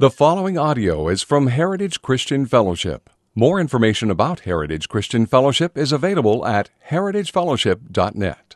The following audio is from Heritage Christian Fellowship. More information about Heritage Christian Fellowship is available at heritagefellowship.net.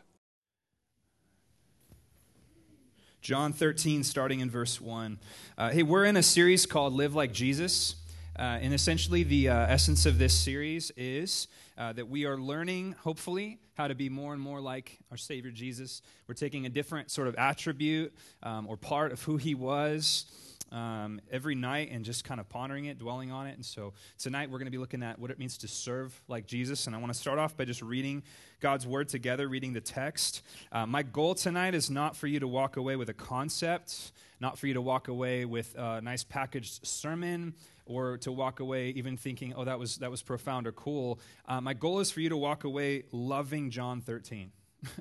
John 13, starting in verse 1. Uh, hey, we're in a series called Live Like Jesus. Uh, and essentially, the uh, essence of this series is uh, that we are learning, hopefully, how to be more and more like our Savior Jesus. We're taking a different sort of attribute um, or part of who He was um, every night and just kind of pondering it, dwelling on it. And so tonight we're going to be looking at what it means to serve like Jesus. And I want to start off by just reading God's word together, reading the text. Uh, my goal tonight is not for you to walk away with a concept, not for you to walk away with a nice packaged sermon or to walk away even thinking, oh, that was, that was profound or cool. Uh, my goal is for you to walk away loving John 13.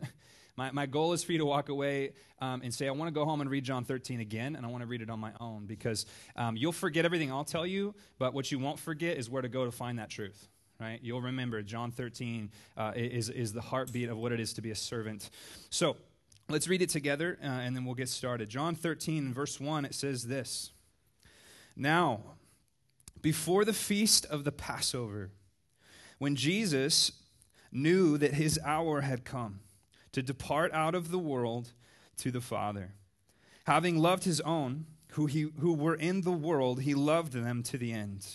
My, my goal is for you to walk away um, and say, I want to go home and read John 13 again, and I want to read it on my own because um, you'll forget everything I'll tell you, but what you won't forget is where to go to find that truth. Right? You'll remember John 13 uh, is, is the heartbeat of what it is to be a servant. So let's read it together uh, and then we'll get started. John 13, verse 1, it says this Now, before the feast of the Passover, when Jesus knew that his hour had come, to depart out of the world to the Father. Having loved his own, who, he, who were in the world, he loved them to the end.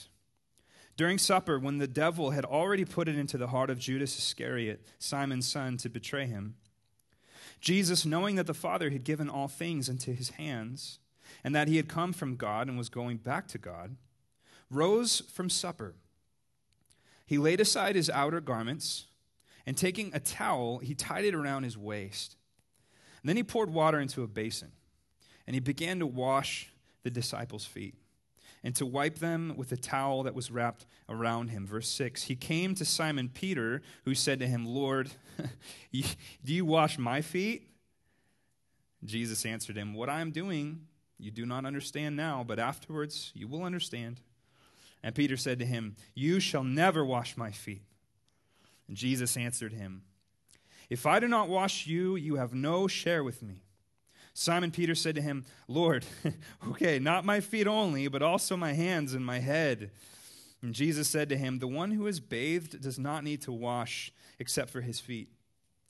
During supper, when the devil had already put it into the heart of Judas Iscariot, Simon's son, to betray him, Jesus, knowing that the Father had given all things into his hands, and that he had come from God and was going back to God, rose from supper. He laid aside his outer garments and taking a towel, he tied it around his waist. And then he poured water into a basin, and he began to wash the disciples' feet and to wipe them with a towel that was wrapped around him. Verse 6 He came to Simon Peter, who said to him, Lord, do you wash my feet? Jesus answered him, What I am doing, you do not understand now, but afterwards you will understand. And Peter said to him, You shall never wash my feet. And Jesus answered him, If I do not wash you, you have no share with me. Simon Peter said to him, Lord, okay, not my feet only, but also my hands and my head. And Jesus said to him, The one who is bathed does not need to wash except for his feet,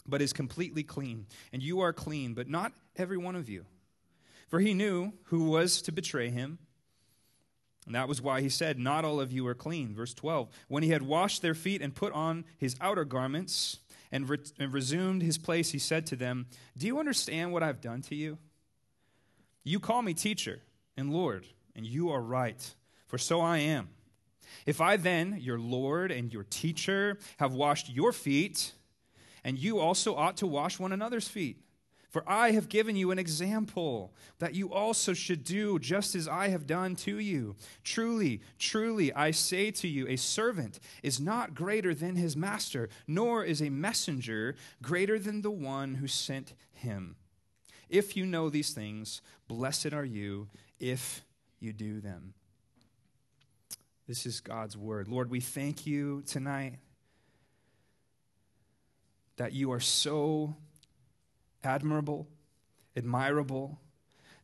but is completely clean. And you are clean, but not every one of you. For he knew who was to betray him. And that was why he said, Not all of you are clean. Verse 12. When he had washed their feet and put on his outer garments and, re- and resumed his place, he said to them, Do you understand what I've done to you? You call me teacher and Lord, and you are right, for so I am. If I then, your Lord and your teacher, have washed your feet, and you also ought to wash one another's feet. For I have given you an example that you also should do just as I have done to you. Truly, truly, I say to you, a servant is not greater than his master, nor is a messenger greater than the one who sent him. If you know these things, blessed are you if you do them. This is God's word. Lord, we thank you tonight that you are so admirable, admirable,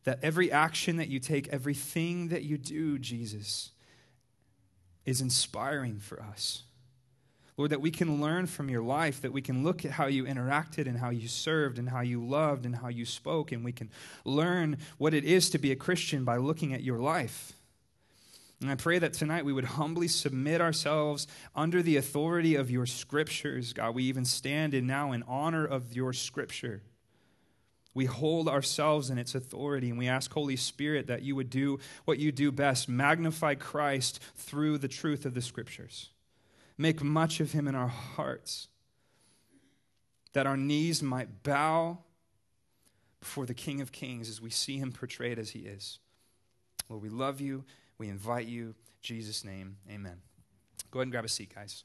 that every action that you take, everything that you do, Jesus, is inspiring for us. Lord, that we can learn from your life, that we can look at how you interacted and how you served and how you loved and how you spoke, and we can learn what it is to be a Christian by looking at your life. And I pray that tonight we would humbly submit ourselves under the authority of your scriptures, God. We even stand in now in honor of your scripture. We hold ourselves in its authority and we ask, Holy Spirit, that you would do what you do best magnify Christ through the truth of the Scriptures. Make much of him in our hearts, that our knees might bow before the King of Kings as we see him portrayed as he is. Lord, we love you. We invite you. In Jesus' name, amen. Go ahead and grab a seat, guys.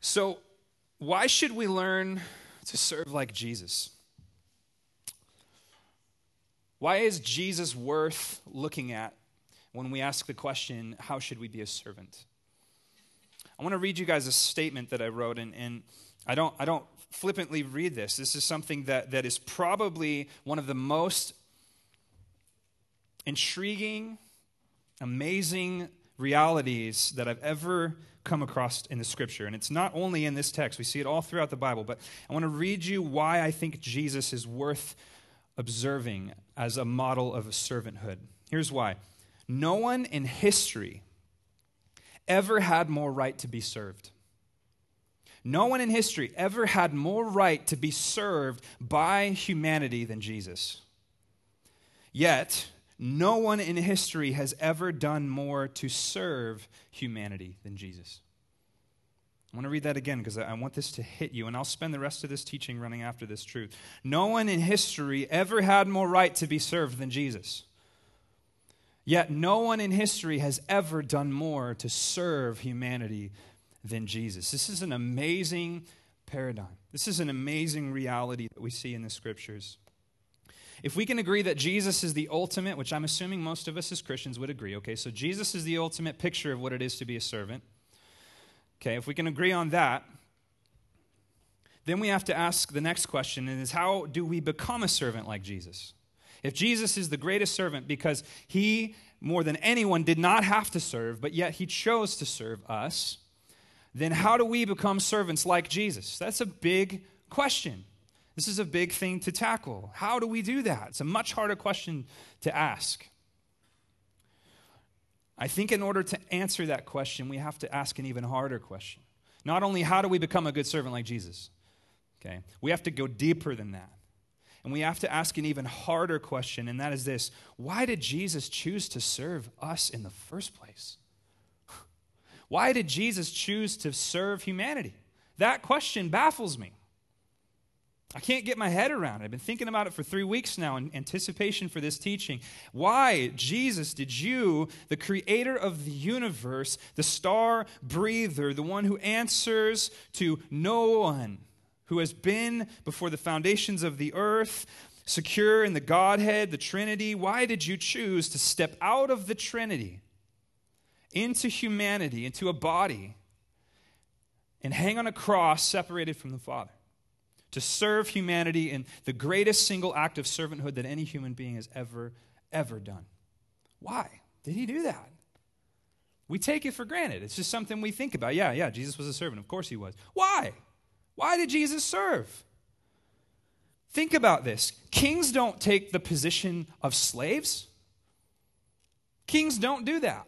So, why should we learn to serve like Jesus. Why is Jesus worth looking at when we ask the question, how should we be a servant? I want to read you guys a statement that I wrote, and, and I, don't, I don't flippantly read this. This is something that, that is probably one of the most intriguing, amazing realities that I've ever come across in the scripture. And it's not only in this text, we see it all throughout the Bible. But I want to read you why I think Jesus is worth observing as a model of a servanthood. Here's why no one in history ever had more right to be served. No one in history ever had more right to be served by humanity than Jesus. Yet, no one in history has ever done more to serve humanity than Jesus. I want to read that again because I want this to hit you, and I'll spend the rest of this teaching running after this truth. No one in history ever had more right to be served than Jesus. Yet no one in history has ever done more to serve humanity than Jesus. This is an amazing paradigm. This is an amazing reality that we see in the scriptures. If we can agree that Jesus is the ultimate, which I'm assuming most of us as Christians would agree, okay, so Jesus is the ultimate picture of what it is to be a servant. Okay, if we can agree on that, then we have to ask the next question and is how do we become a servant like Jesus? If Jesus is the greatest servant because he, more than anyone, did not have to serve, but yet he chose to serve us, then how do we become servants like Jesus? That's a big question. This is a big thing to tackle. How do we do that? It's a much harder question to ask. I think in order to answer that question, we have to ask an even harder question. Not only how do we become a good servant like Jesus, okay, we have to go deeper than that. And we have to ask an even harder question, and that is this why did Jesus choose to serve us in the first place? Why did Jesus choose to serve humanity? That question baffles me. I can't get my head around it. I've been thinking about it for three weeks now in anticipation for this teaching. Why, Jesus, did you, the creator of the universe, the star breather, the one who answers to no one, who has been before the foundations of the earth, secure in the Godhead, the Trinity, why did you choose to step out of the Trinity into humanity, into a body, and hang on a cross separated from the Father? To serve humanity in the greatest single act of servanthood that any human being has ever, ever done. Why did he do that? We take it for granted. It's just something we think about. Yeah, yeah, Jesus was a servant. Of course he was. Why? Why did Jesus serve? Think about this. Kings don't take the position of slaves. Kings don't do that.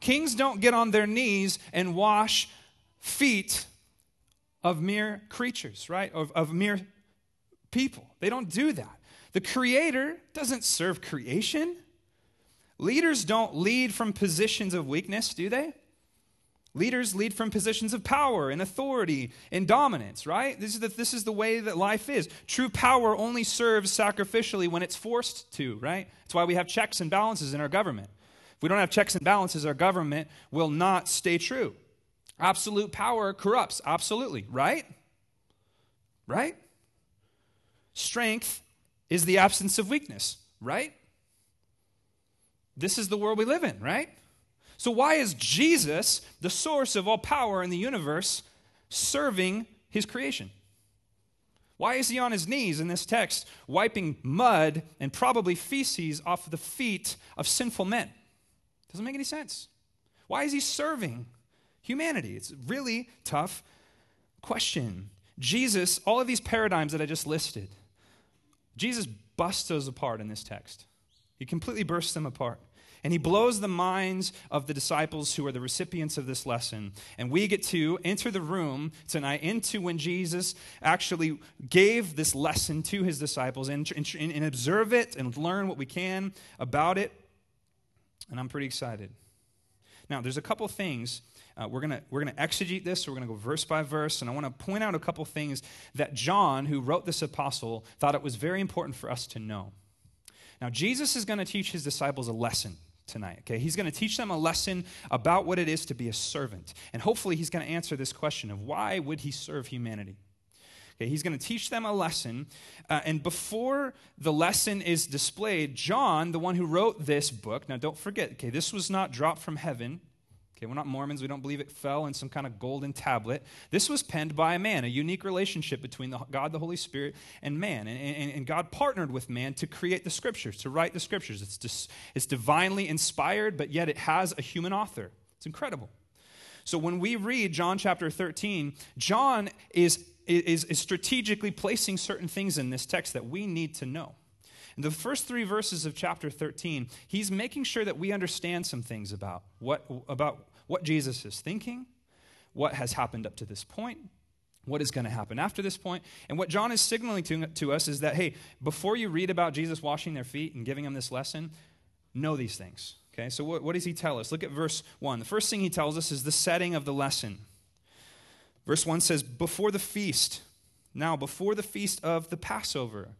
Kings don't get on their knees and wash feet of mere creatures, right? Of, of mere people. They don't do that. The Creator doesn't serve creation. Leaders don't lead from positions of weakness, do they? Leaders lead from positions of power and authority and dominance, right? This is, the, this is the way that life is. True power only serves sacrificially when it's forced to, right? That's why we have checks and balances in our government. If we don't have checks and balances, our government will not stay true. Absolute power corrupts, absolutely, right? Right? Strength is the absence of weakness, right? This is the world we live in, right? So, why is Jesus, the source of all power in the universe, serving his creation? Why is he on his knees in this text, wiping mud and probably feces off the feet of sinful men? Doesn't make any sense. Why is he serving humanity? It's a really tough question. Jesus, all of these paradigms that I just listed, Jesus busts those apart in this text. He completely bursts them apart. And he blows the minds of the disciples who are the recipients of this lesson. And we get to enter the room tonight into when Jesus actually gave this lesson to his disciples and, and, and observe it and learn what we can about it. And I'm pretty excited. Now, there's a couple things uh, we're going we're gonna exegete this, so we're going to go verse by verse, and I want to point out a couple things that John, who wrote this apostle, thought it was very important for us to know. Now, Jesus is going to teach his disciples a lesson tonight, okay? He's going to teach them a lesson about what it is to be a servant. And hopefully, he's going to answer this question of why would he serve humanity? Okay, he's going to teach them a lesson. Uh, and before the lesson is displayed, John, the one who wrote this book, now don't forget, okay, this was not dropped from heaven. Okay, we're not Mormons. We don't believe it fell in some kind of golden tablet. This was penned by a man, a unique relationship between the, God, the Holy Spirit, and man. And, and, and, God partnered with man to create the scriptures, to write the scriptures. It's, just, it's divinely inspired, but yet it has a human author. It's incredible. So when we read John chapter 13, John is, is, is strategically placing certain things in this text that we need to know. In the first three verses of chapter 13, he's making sure that we understand some things about what, about what Jesus is thinking, what has happened up to this point, what is going to happen after this point. And what John is signaling to, to us is that, hey, before you read about Jesus washing their feet and giving them this lesson, know these things. Okay, so what, what does he tell us? Look at verse 1. The first thing he tells us is the setting of the lesson. Verse 1 says, Before the feast, now before the feast of the Passover.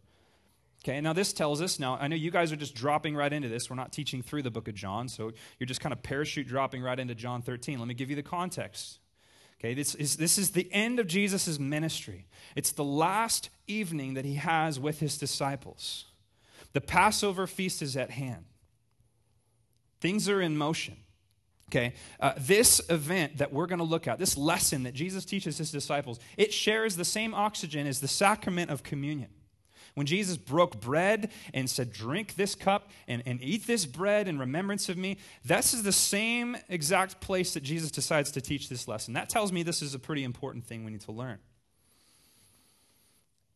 Okay, now this tells us, now I know you guys are just dropping right into this. We're not teaching through the book of John, so you're just kind of parachute dropping right into John 13. Let me give you the context. Okay, this is, this is the end of Jesus' ministry. It's the last evening that he has with his disciples. The Passover feast is at hand, things are in motion. Okay, uh, this event that we're going to look at, this lesson that Jesus teaches his disciples, it shares the same oxygen as the sacrament of communion. When Jesus broke bread and said, Drink this cup and, and eat this bread in remembrance of me, this is the same exact place that Jesus decides to teach this lesson. That tells me this is a pretty important thing we need to learn.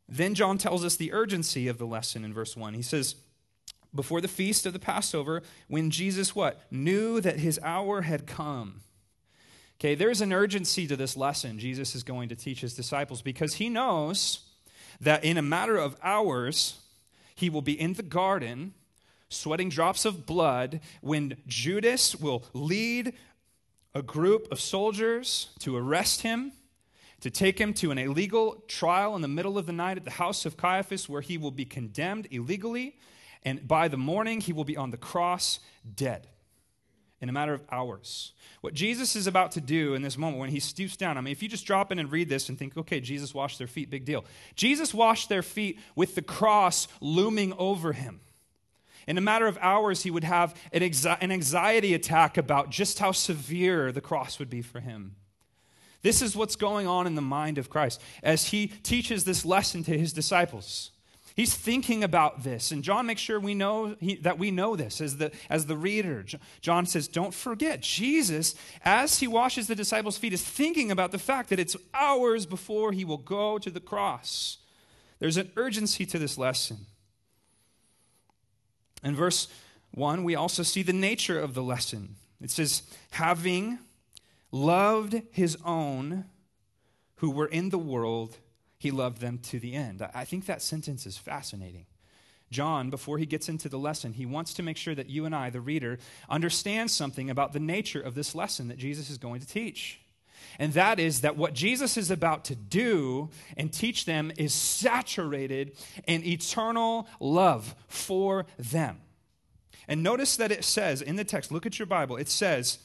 Then John tells us the urgency of the lesson in verse 1. He says, before the feast of the Passover, when Jesus what? Knew that his hour had come. Okay, there's an urgency to this lesson Jesus is going to teach his disciples because he knows that in a matter of hours, he will be in the garden, sweating drops of blood, when Judas will lead a group of soldiers to arrest him, to take him to an illegal trial in the middle of the night at the house of Caiaphas, where he will be condemned illegally, and by the morning, he will be on the cross dead in a matter of hours. What Jesus is about to do in this moment when he stoops down, I mean, if you just drop in and read this and think, okay, Jesus washed their feet, big deal. Jesus washed their feet with the cross looming over him. In a matter of hours, he would have an, anxiety attack about just how severe the cross would be for him. This is what's going on in the mind of Christ as he teaches this lesson to his disciples. He's thinking about this. And John makes sure we know he, that we know this as the, as the reader. John says, Don't forget, Jesus, as he washes the disciples' feet, is thinking about the fact that it's hours before he will go to the cross. There's an urgency to this lesson. In verse 1, we also see the nature of the lesson. It says, Having loved his own who were in the world, he loved them to the end. I think that sentence is fascinating. John, before he gets into the lesson, he wants to make sure that you and I, the reader, understand something about the nature of this lesson that Jesus is going to teach. And that is that what Jesus is about to do and teach them is saturated in eternal love for them. And notice that it says in the text, look at your Bible, it says,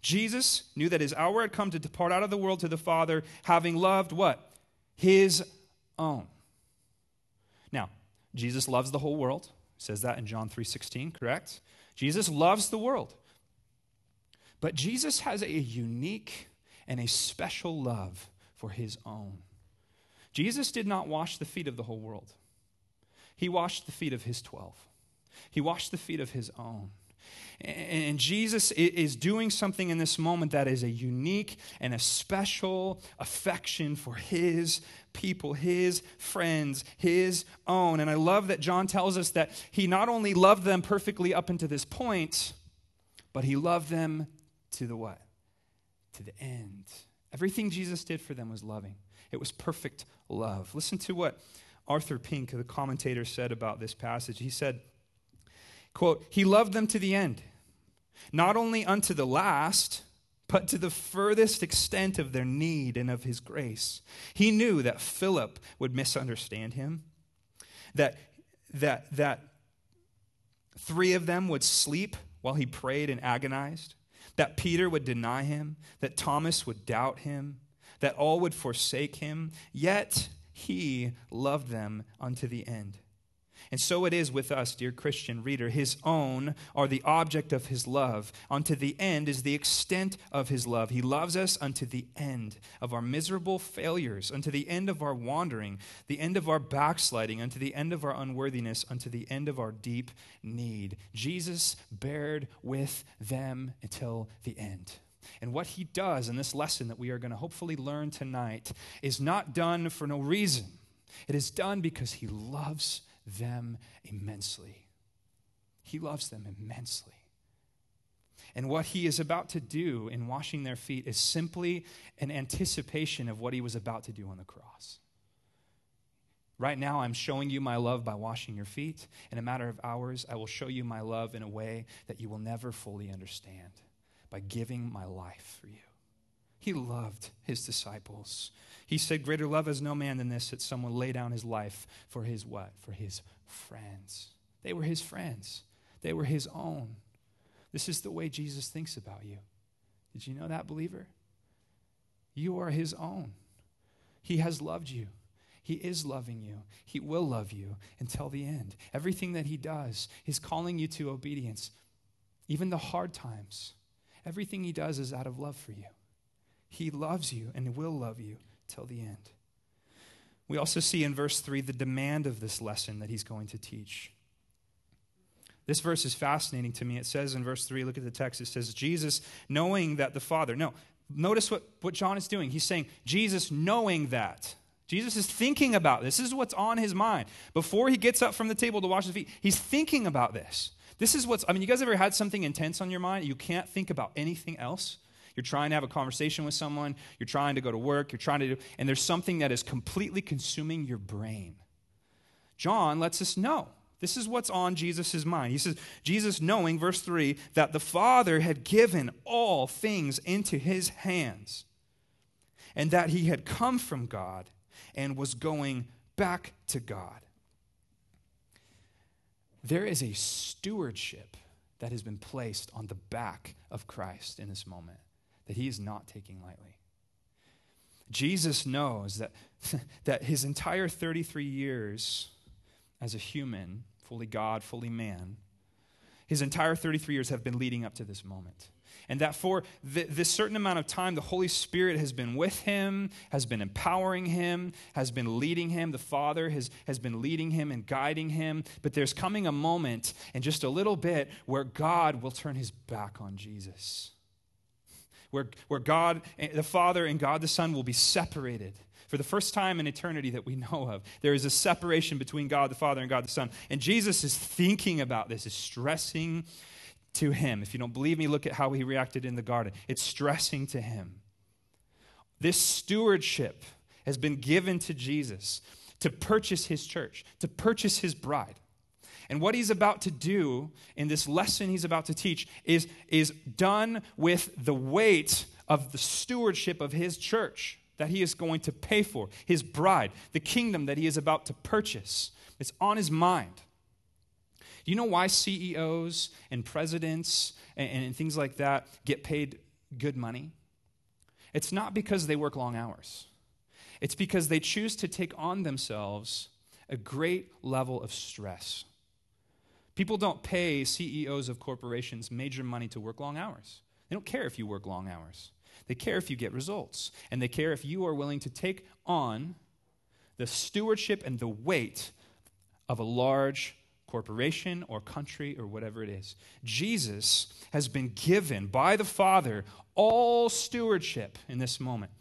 Jesus knew that his hour had come to depart out of the world to the Father, having loved what? His own. Now, Jesus loves the whole world. He says that in John 3:16, correct? Jesus loves the world. But Jesus has a unique and a special love for his own. Jesus did not wash the feet of the whole world. He washed the feet of his 12. He washed the feet of his own. And Jesus is doing something in this moment that is a unique and a special affection for his people, his friends, his own. And I love that John tells us that he not only loved them perfectly up until this point, but he loved them to the what? To the end. Everything Jesus did for them was loving. It was perfect love. Listen to what Arthur Pink, the commentator, said about this passage. He said, quote, He loved them to the end not only unto the last, but to the furthest extent of their need and of his grace. He knew that Philip would misunderstand him, that, that, that three of them would sleep while he prayed and agonized, that Peter would deny him, that Thomas would doubt him, that all would forsake him, yet he loved them unto the end. And so it is with us, dear Christian reader. His own are the object of his love. Unto the end is the extent of his love. He loves us unto the end of our miserable failures, unto the end of our wandering, the end of our backsliding, unto the end of our unworthiness, unto the end of our deep need. Jesus bared with them until the end. And what he does in this lesson that we are going to hopefully learn tonight is not done for no reason. It is done because he loves them immensely. He loves them immensely. And what he is about to do in washing their feet is simply an anticipation of what he was about to do on the cross. Right now, I'm showing you my love by washing your feet. In a matter of hours, I will show you my love in a way that you will never fully understand by giving my life for you. He loved his disciples. He said, Greater love has no man than this, that someone lay down his life for his what? For his friends. They were his friends, they were his own. This is the way Jesus thinks about you. Did you know that, believer? You are his own. He has loved you. He is loving you. He will love you until the end. Everything that He does is calling you to obedience, even the hard times. Everything He does is out of love for you. He loves you and will love you till the end. We also see in verse 3 the demand of this lesson that He's going to teach. This verse is fascinating to me. It says in verse 3, look at the text, it says, Jesus knowing that the Father. No, notice what, what John is doing. He's saying, Jesus knowing that. Jesus is thinking about this. This is what's on his mind. Before he gets up from the table to wash his feet, he's thinking about this. This is what's, I mean, you guys ever had something intense on your mind? You can't think about anything else? You're trying to have a conversation with someone, you're trying to go to work, you're trying to do, and there's something that is completely consuming your brain. John lets us know. This is what's on Jesus' mind. He says, Jesus knowing, verse 3, that the Father had given all things into his hands, and that he had come from God and was going back to God. There is a stewardship that has been placed on the back of Christ in this moment that he is not taking lightly. Jesus knows that, that his entire 33 years as a human, fully God, fully man, his entire 33 years have been leading up to this moment and that for th- this certain amount of time, the Holy Spirit has been with him, has been empowering him, has been leading him. The Father has, has been leading him and guiding him. But there's coming a moment in just a little bit where God will turn his back on Jesus. Where, where God, eh, the Father, and God the Son will be separated for the first time in eternity that we know of. There is a separation between God the Father and God the Son. And Jesus is thinking about this, is stressing to him. If you don't believe me, look at how he reacted in the garden. It's stressing to him. This stewardship has been given to Jesus to purchase his church, to purchase his bride. And what he's about to do in this lesson he's about to teach is, is done with the weight of the stewardship of his church that he is going to pay for, his bride, the kingdom that he is about to purchase. It's on his mind. Do you know why CEOs and presidents and, and things like that get paid good money? It's not because they work long hours, it's because they choose to take on themselves a great level of stress. People don't pay CEOs of corporations major money to work long hours. They don't care if you work long hours. They care if you get results. And they care if you are willing to take on the stewardship and the weight of a large corporation or country or whatever it is. Jesus has been given by the Father all stewardship in this moment.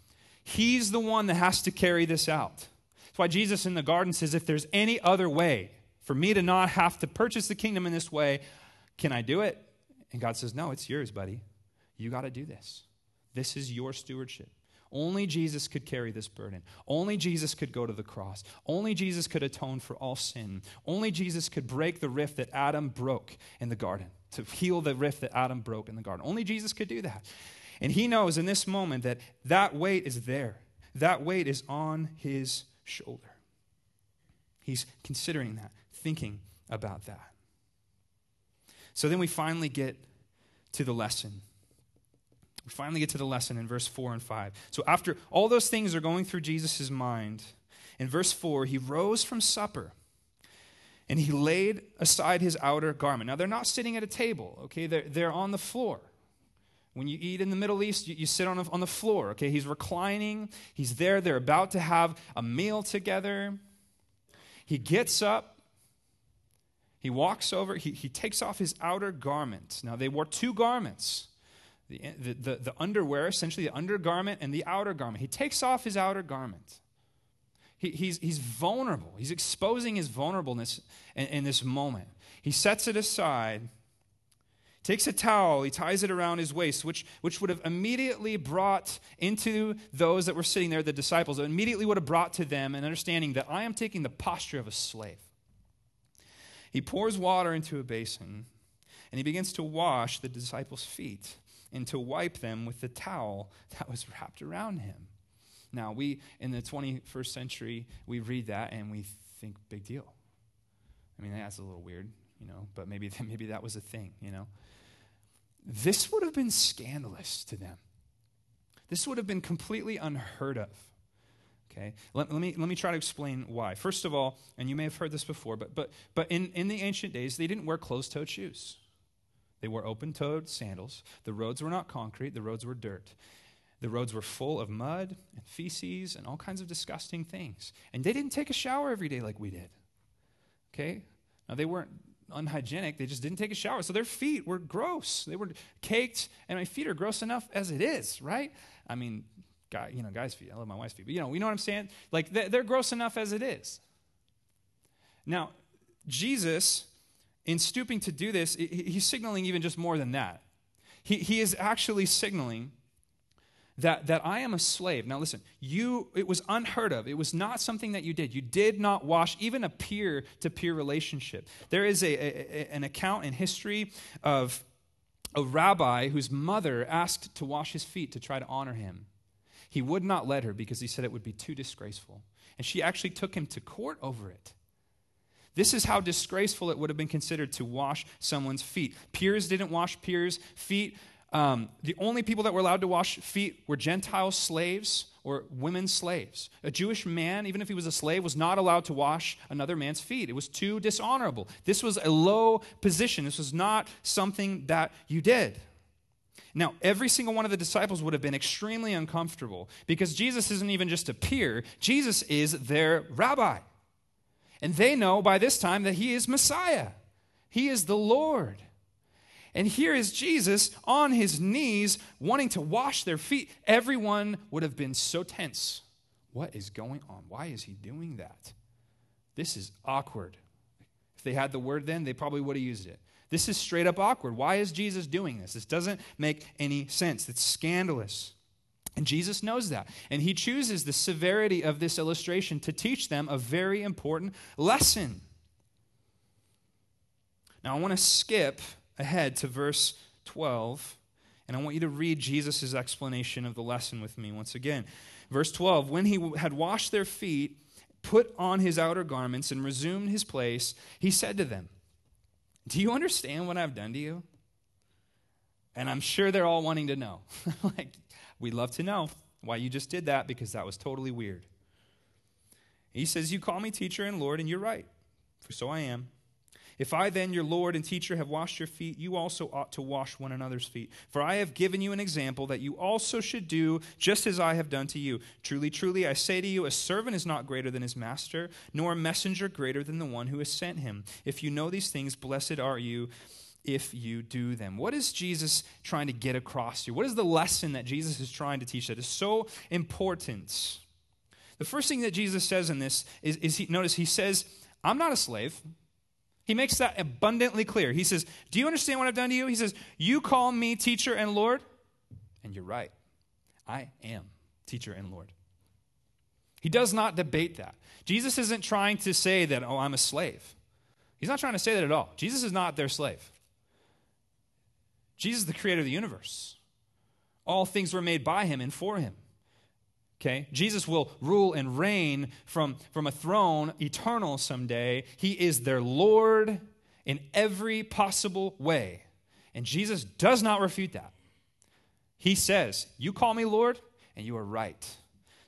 He's the one that has to carry this out. That's why Jesus in the garden says, if there's any other way for me to not have to purchase the kingdom in this way, can I do it? And God says, no, it's yours, buddy. You got to do this. This is your stewardship. Only Jesus could carry this burden. Only Jesus could go to the cross. Only Jesus could atone for all sin. Only Jesus could break the rift that Adam broke in the garden, to heal the rift that Adam broke in the garden. Only Jesus could do that. And he knows in this moment that that weight is there, that weight is on his shoulder. He's considering that, thinking about that. So then we finally get to the lesson we finally get to the lesson in verse 4 and 5. So, after all those things are going through Jesus' mind, in verse 4, he rose from supper. and he laid aside his outer garment. Now, they're not sitting at a table, okay? They're, they're on the floor. When you eat in the Middle East, you, you sit on, a, on the floor, okay? He's reclining, he's there, they're about to have a meal together. He gets up, he walks over, he, he takes off his outer garment. Now, they wore two garments the, the, the, the underwear, essentially the undergarment, and the outer garment. He takes off his outer garment. He, he's, he's vulnerable. He's exposing his vulnerableness in, in this moment. He sets it aside, takes a towel, he ties it around his waist, which, which would have immediately brought into those that were sitting there, the disciples, immediately would have brought to them an understanding that I am taking the posture of a slave. He pours water into a basin and he begins to wash the disciples' feet and to wipe them with the towel that was wrapped around him. Now, we, in the 21st century, we read that and we think, big deal. I mean, that's a little weird, you know, but maybe, maybe that was a thing, you know. This would have been scandalous to them. This would have been completely unheard of. Okay, let, let, me, let me try to explain why. First of all, and you may have heard this before, but, but, but in, in the ancient days, they didn't wear closed toed shoes. They wore open toed sandals. The roads were not concrete, the roads were dirt. The roads were full of mud and feces and all kinds of disgusting things. And they didn't take a shower every day like we did. Okay? Now, they weren't unhygienic, they just didn't take a shower. So their feet were gross. They were caked, and my feet are gross enough as it is, right? I mean, guy, you know, guys' feet. I love my wife's feet. But, you know, you know what I'm saying? Like, they're gross enough as it is. Now, Jesus, in stooping to do this, he's signaling even just more than that. He, he is actually signaling that, that I am a slave. Now listen, you it was unheard of. It was not something that you did. You did not wash even a peer to peer relationship. There is a, a, an account in history of a rabbi whose mother asked to wash his feet to try to honor him. He would not let her because he said it would be too disgraceful. And she actually took him to court over it. This is how disgraceful it would have been considered to wash someone's feet. Peers didn't wash peers' feet. Um, the only people that were allowed to wash feet were Gentile slaves or women slaves. A Jewish man, even if he was a slave, was not allowed to wash another man's feet. It was too dishonorable. This was a low position. This was not something that you did. Now, every single one of the disciples would have been extremely uncomfortable because Jesus isn't even just a peer, Jesus is their rabbi. And they know by this time that he is Messiah, he is the Lord. And here is Jesus on his knees wanting to wash their feet. Everyone would have been so tense. What is going on? Why is he doing that? This is awkward. If they had the word then, they probably would have used it. This is straight up awkward. Why is Jesus doing this? This doesn't make any sense. It's scandalous. And Jesus knows that. And he chooses the severity of this illustration to teach them a very important lesson. Now, I want to skip ahead to verse 12, and I want you to read Jesus' explanation of the lesson with me once again. Verse 12 When he had washed their feet, put on his outer garments, and resumed his place, he said to them, Do you understand what I've done to you? And I'm sure they're all wanting to know. like, we'd love to know why you just did that because that was totally weird. He says, You call me teacher and Lord, and you're right, for so I am. If I then, your Lord and teacher, have washed your feet, you also ought to wash one another's feet. For I have given you an example that you also should do just as I have done to you. Truly, truly, I say to you, a servant is not greater than his master, nor a messenger greater than the one who has sent him. If you know these things, blessed are you if you do them. What is Jesus trying to get across here? What is the lesson that Jesus is trying to teach that is so important? The first thing that Jesus says in this is, is he, notice he says, I'm not a slave. He makes that abundantly clear. He says, Do you understand what I've done to you? He says, You call me teacher and Lord? And you're right. I am teacher and Lord. He does not debate that. Jesus isn't trying to say that, oh, I'm a slave. He's not trying to say that at all. Jesus is not their slave. Jesus is the creator of the universe. All things were made by him and for him. Okay? Jesus will rule and reign from, from a throne eternal someday. He is their Lord in every possible way. And Jesus does not refute that. He says, You call me Lord, and you are right.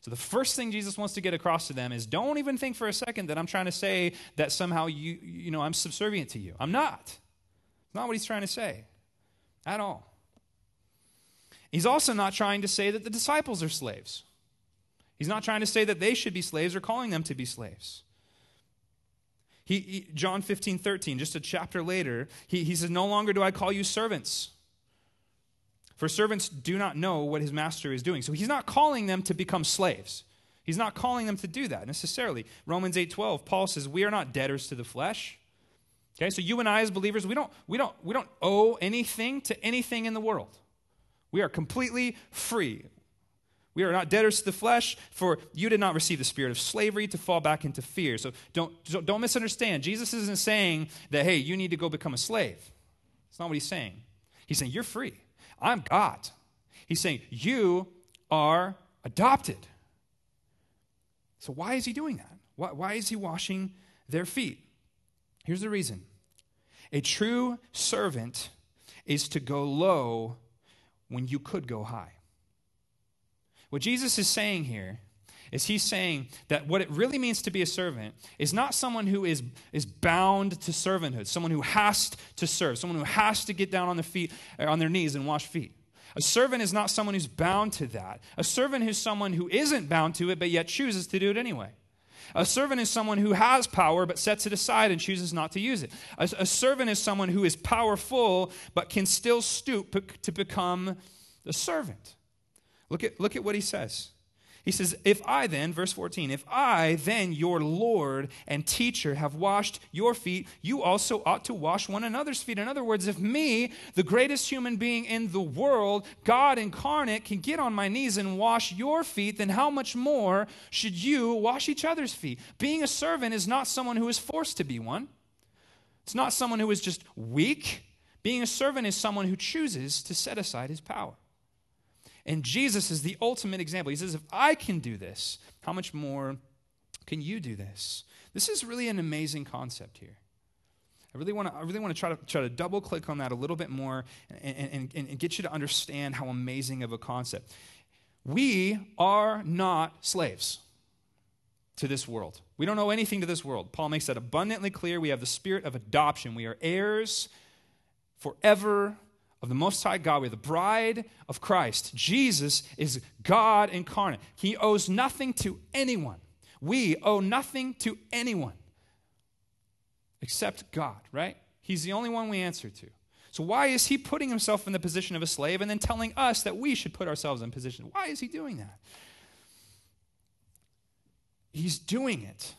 So the first thing Jesus wants to get across to them is don't even think for a second that I'm trying to say that somehow you you know I'm subservient to you. I'm not. It's not what he's trying to say at all. He's also not trying to say that the disciples are slaves. He's not trying to say that they should be slaves or calling them to be slaves. He, he, John 15, 13, just a chapter later, he, he says, No longer do I call you servants. For servants do not know what his master is doing. So he's not calling them to become slaves. He's not calling them to do that necessarily. Romans 8:12, Paul says, "We are not debtors to the flesh." Okay? So you and I as believers, we don't we don't we don't owe anything to anything in the world. We are completely free. We are not debtors to the flesh, for you did not receive the spirit of slavery to fall back into fear. So don't, don't misunderstand. Jesus isn't saying that, hey, you need to go become a slave. It's not what he's saying. He's saying, you're free. I'm God. He's saying, you are adopted. So why is he doing that? Why, why is he washing their feet? Here's the reason a true servant is to go low when you could go high. What Jesus is saying here is he's saying that what it really means to be a servant is not someone who is, is bound to servanthood, someone who has to serve, someone who has to get down on their feet uh, on their knees and wash feet. A servant is not someone who's bound to that. A servant is someone who isn't bound to it but yet chooses to do it anyway. A servant is someone who has power but sets it aside and chooses not to use it. A, a servant is someone who is powerful but can still stoop to become a servant. Look at, look at what he says. He says, If I then, verse 14, if I then, your Lord and teacher, have washed your feet, you also ought to wash one another's feet. In other words, if me, the greatest human being in the world, God incarnate, can get on my knees and wash your feet, then how much more should you wash each other's feet? Being a servant is not someone who is forced to be one, it's not someone who is just weak. Being a servant is someone who chooses to set aside his power. And Jesus is the ultimate example. He says, If I can do this, how much more can you do this? This is really an amazing concept here. I really want to, I really want to try to try to double click on that a little bit more and, and, and get you to understand how amazing of a concept. We are not slaves to this world. We don't owe anything to this world. Paul makes that abundantly clear. We have the spirit of adoption. We are heirs forever of the Most High God. We're the bride of Christ. Jesus is God incarnate. He owes nothing to anyone. We owe nothing to anyone except God, right? He's the only one we answer to. So, why is he putting himself in the position of a slave and then telling us that we should put ourselves in position? Why is he doing that? He's doing it.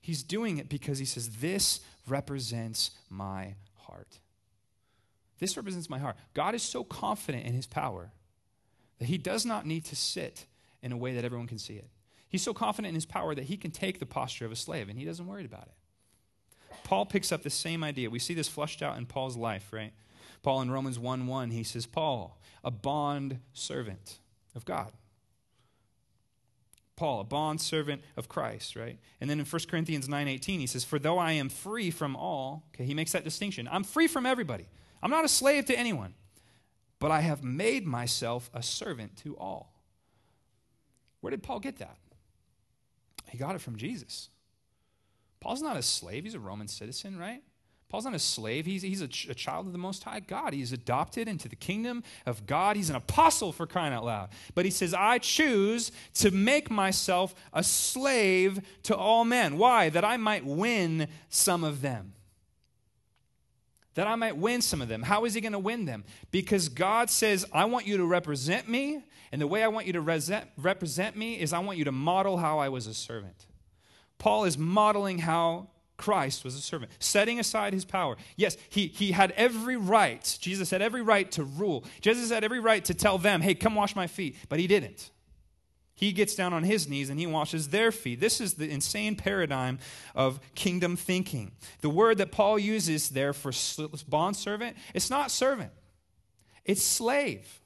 He's doing it because he says, This represents my heart. This represents my heart. God is so confident in his power that he does not need to sit in a way that everyone can see it. He's so confident in his power that he can take the posture of a slave and he doesn't worry about it. Paul picks up the same idea. We see this flushed out in Paul's life, right? Paul in Romans 1 1, he says, Paul, a bond servant of God. Paul, a bond servant of Christ, right? And then in 1 Corinthians 9:18 he says, "For though I am free from all," okay, he makes that distinction. I'm free from everybody. I'm not a slave to anyone, but I have made myself a servant to all. Where did Paul get that? He got it from Jesus. Paul's not a slave, he's a Roman citizen, right? Paul's not a slave. He's, he's a, ch- a, child of the Most High God. He's adopted into the kingdom of God. He's an apostle for crying out loud. But he says, I choose to make myself a slave to all men. Why? That I might win some of them that I might win some of them. How is he going to win them? Because God says, I want you to represent me, and the way I want you to represent me is I want you to model how I was a servant. Paul is modeling how Christ was a servant, setting aside his power. Yes, he, he had every right. Jesus had every right to rule. Jesus had every right to tell them, hey, come wash my feet, but he didn't. He gets down on his knees and he washes their feet. This is the insane paradigm of kingdom thinking. The word that Paul uses there for bondservant, it's not servant, it's slave.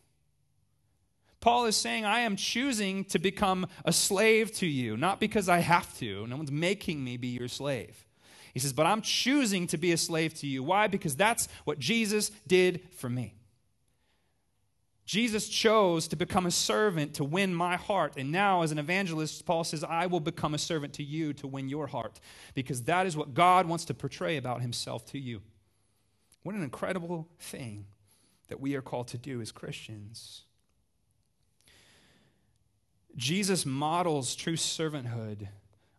Paul is saying, I am choosing to become a slave to you, not because I have to. No one's making me be your slave. He says, but I'm choosing to be a slave to you. Why? Because that's what Jesus did for me. Jesus chose to become a servant to win my heart. And now, as an evangelist, Paul says, I will become a servant to you to win your heart. Because that is what God wants to portray about himself to you. What an incredible thing that we are called to do as Christians. Jesus models true servanthood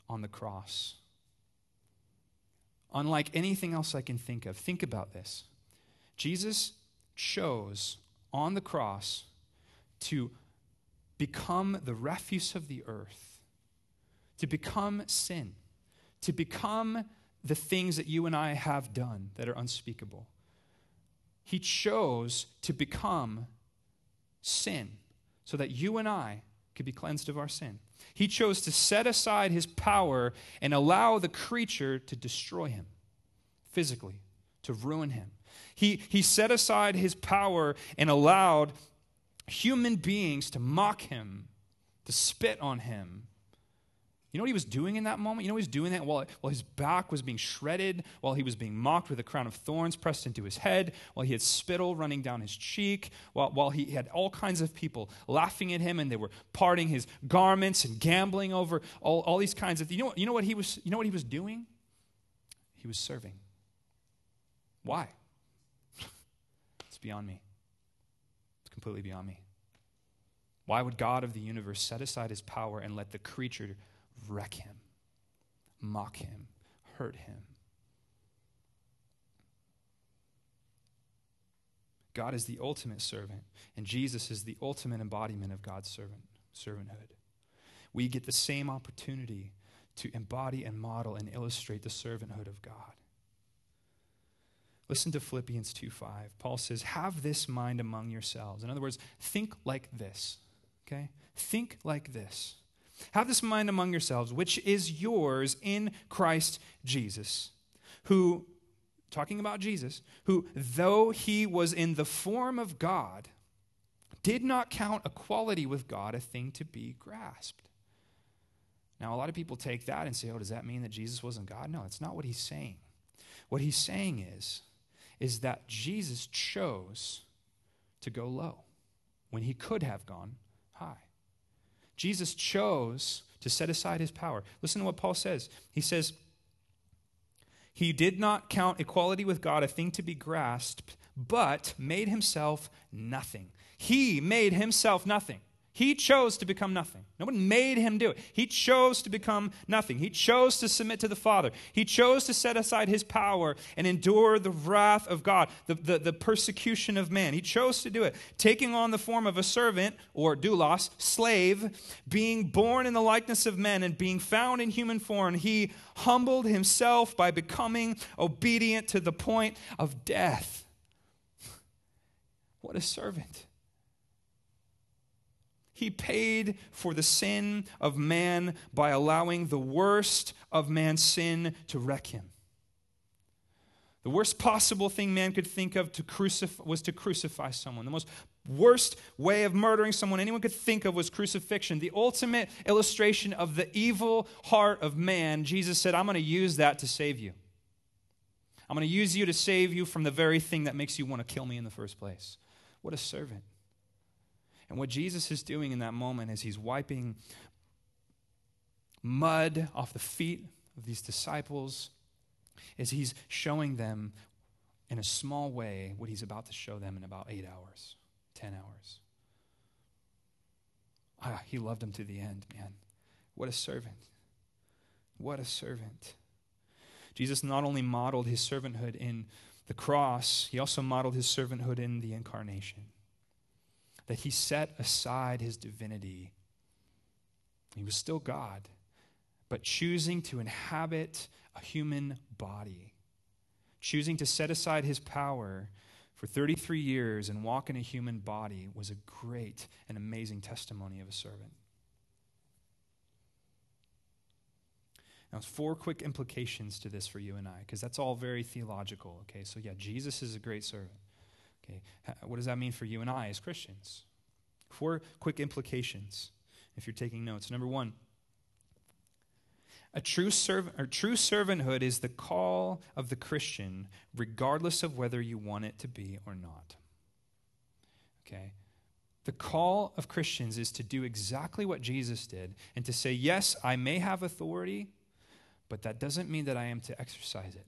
on the cross. Unlike anything else I can think of, think about this. Jesus chose on the cross to become the refuse of the earth, to become sin, to become the things that you and I have done that are unspeakable. He chose to become sin so that you and I could be cleansed of our sin. He chose to set aside his power and allow the creature to destroy him physically, to ruin him. He, he set aside his power and allowed human beings to mock him, to spit on him. You know what he was doing in that moment? You know he was doing that while, while his back was being shredded, while he was being mocked with a crown of thorns pressed into his head, while he had spittle running down his cheek, while, while he had all kinds of people laughing at him and they were parting his garments and gambling over all, all these kinds of things. You know, you know what he was you know what he was doing? He was serving. Why? It's beyond me. It's completely beyond me. Why would God of the universe set aside his power and let the creature wreck him, mock him, hurt him? God is the ultimate servant, and Jesus is the ultimate embodiment of God's servant, servanthood. We get the same opportunity to embody and model and illustrate the servanthood of God. Listen to Philippians 2 5. Paul says, Have this mind among yourselves. In other words, think like this. Okay? Think like this. Have this mind among yourselves, which is yours in Christ Jesus, who, talking about Jesus, who, though he was in the form of God, did not count equality with God a thing to be grasped. Now, a lot of people take that and say, oh, does that mean that Jesus wasn't God? No, that's not what he's saying. What he's saying is, is that Jesus chose to go low when he could have gone high. Jesus chose to set aside his power. Listen to what Paul says. He says, He did not count equality with God a thing to be grasped, but made himself nothing. He made himself nothing. He chose to become nothing. No one made him do it. He chose to become nothing. He chose to submit to the Father. He chose to set aside his power and endure the wrath of God, the, the, the, persecution of man. He chose to do it, taking on the form of a servant or doulos, slave, being born in the likeness of men and being found in human form. He humbled himself by becoming obedient to the point of death. What a servant. He paid for the sin of man by allowing the worst of man's sin to wreck him. The worst possible thing man could think of to crucif- was to crucify someone. The most worst way of murdering someone anyone could think of was crucifixion. The ultimate illustration of the evil heart of man, Jesus said, I'm going to use that to save you. I'm going to use you to save you from the very thing that makes you want to kill me in the first place. What a servant. And what Jesus is doing in that moment is he's wiping mud off the feet of these disciples, is he's showing them in a small way what he's about to show them in about eight hours, 10 hours. Ah, he loved them to the end, man. What a servant. What a servant. Jesus not only modeled his servanthood in the cross, he also modeled his servanthood in the incarnation that he set aside his divinity. He was still God, but choosing to inhabit a human body, choosing to set aside his power for 33 years and walk in a human body was a great and amazing testimony of a servant. Now, four quick implications to this for you and I, because that's all very theological. Okay, so yeah, Jesus is a great servant. Okay, what does that mean for you and I as Christians? Four quick implications if you're taking notes. Number one, a true, serv- or true servanthood is the call of the Christian, regardless of whether you want it to be or not. Okay? The call of Christians is to do exactly what Jesus did and to say, Yes, I may have authority, but that doesn't mean that I am to exercise it.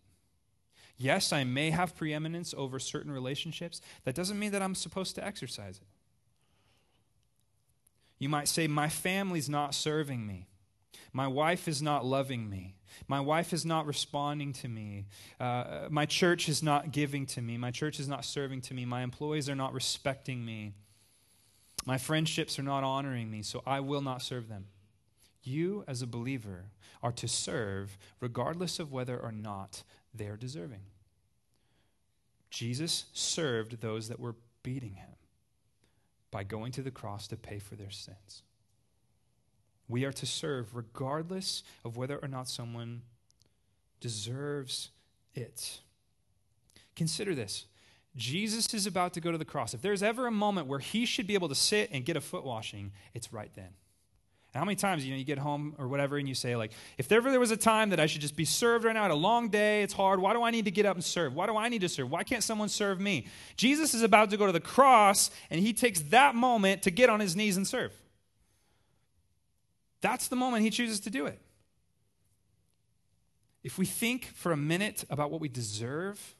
Yes, I may have preeminence over certain relationships. That doesn't mean that I'm supposed to exercise it. You might say, My family's not serving me. My wife is not loving me. My wife is not responding to me. Uh, my church is not giving to me. My church is not serving to me. My employees are not respecting me. My friendships are not honoring me, so I will not serve them. You, as a believer, are to serve regardless of whether or not they are deserving. Jesus served those that were beating him by going to the cross to pay for their sins. We are to serve regardless of whether or not someone deserves it. Consider this Jesus is about to go to the cross. If there's ever a moment where he should be able to sit and get a foot washing, it's right then. How many times, you know, you get home or whatever and you say, like, if ever there was a time that I should just be served right now, I a long day, it's hard, why do I need to get up and serve? Why do I need to serve? Why can't someone serve me? Jesus is about to go to the cross and he takes that moment to get on his knees and serve. That's the moment he chooses to do it. If we think for a minute about what we deserve,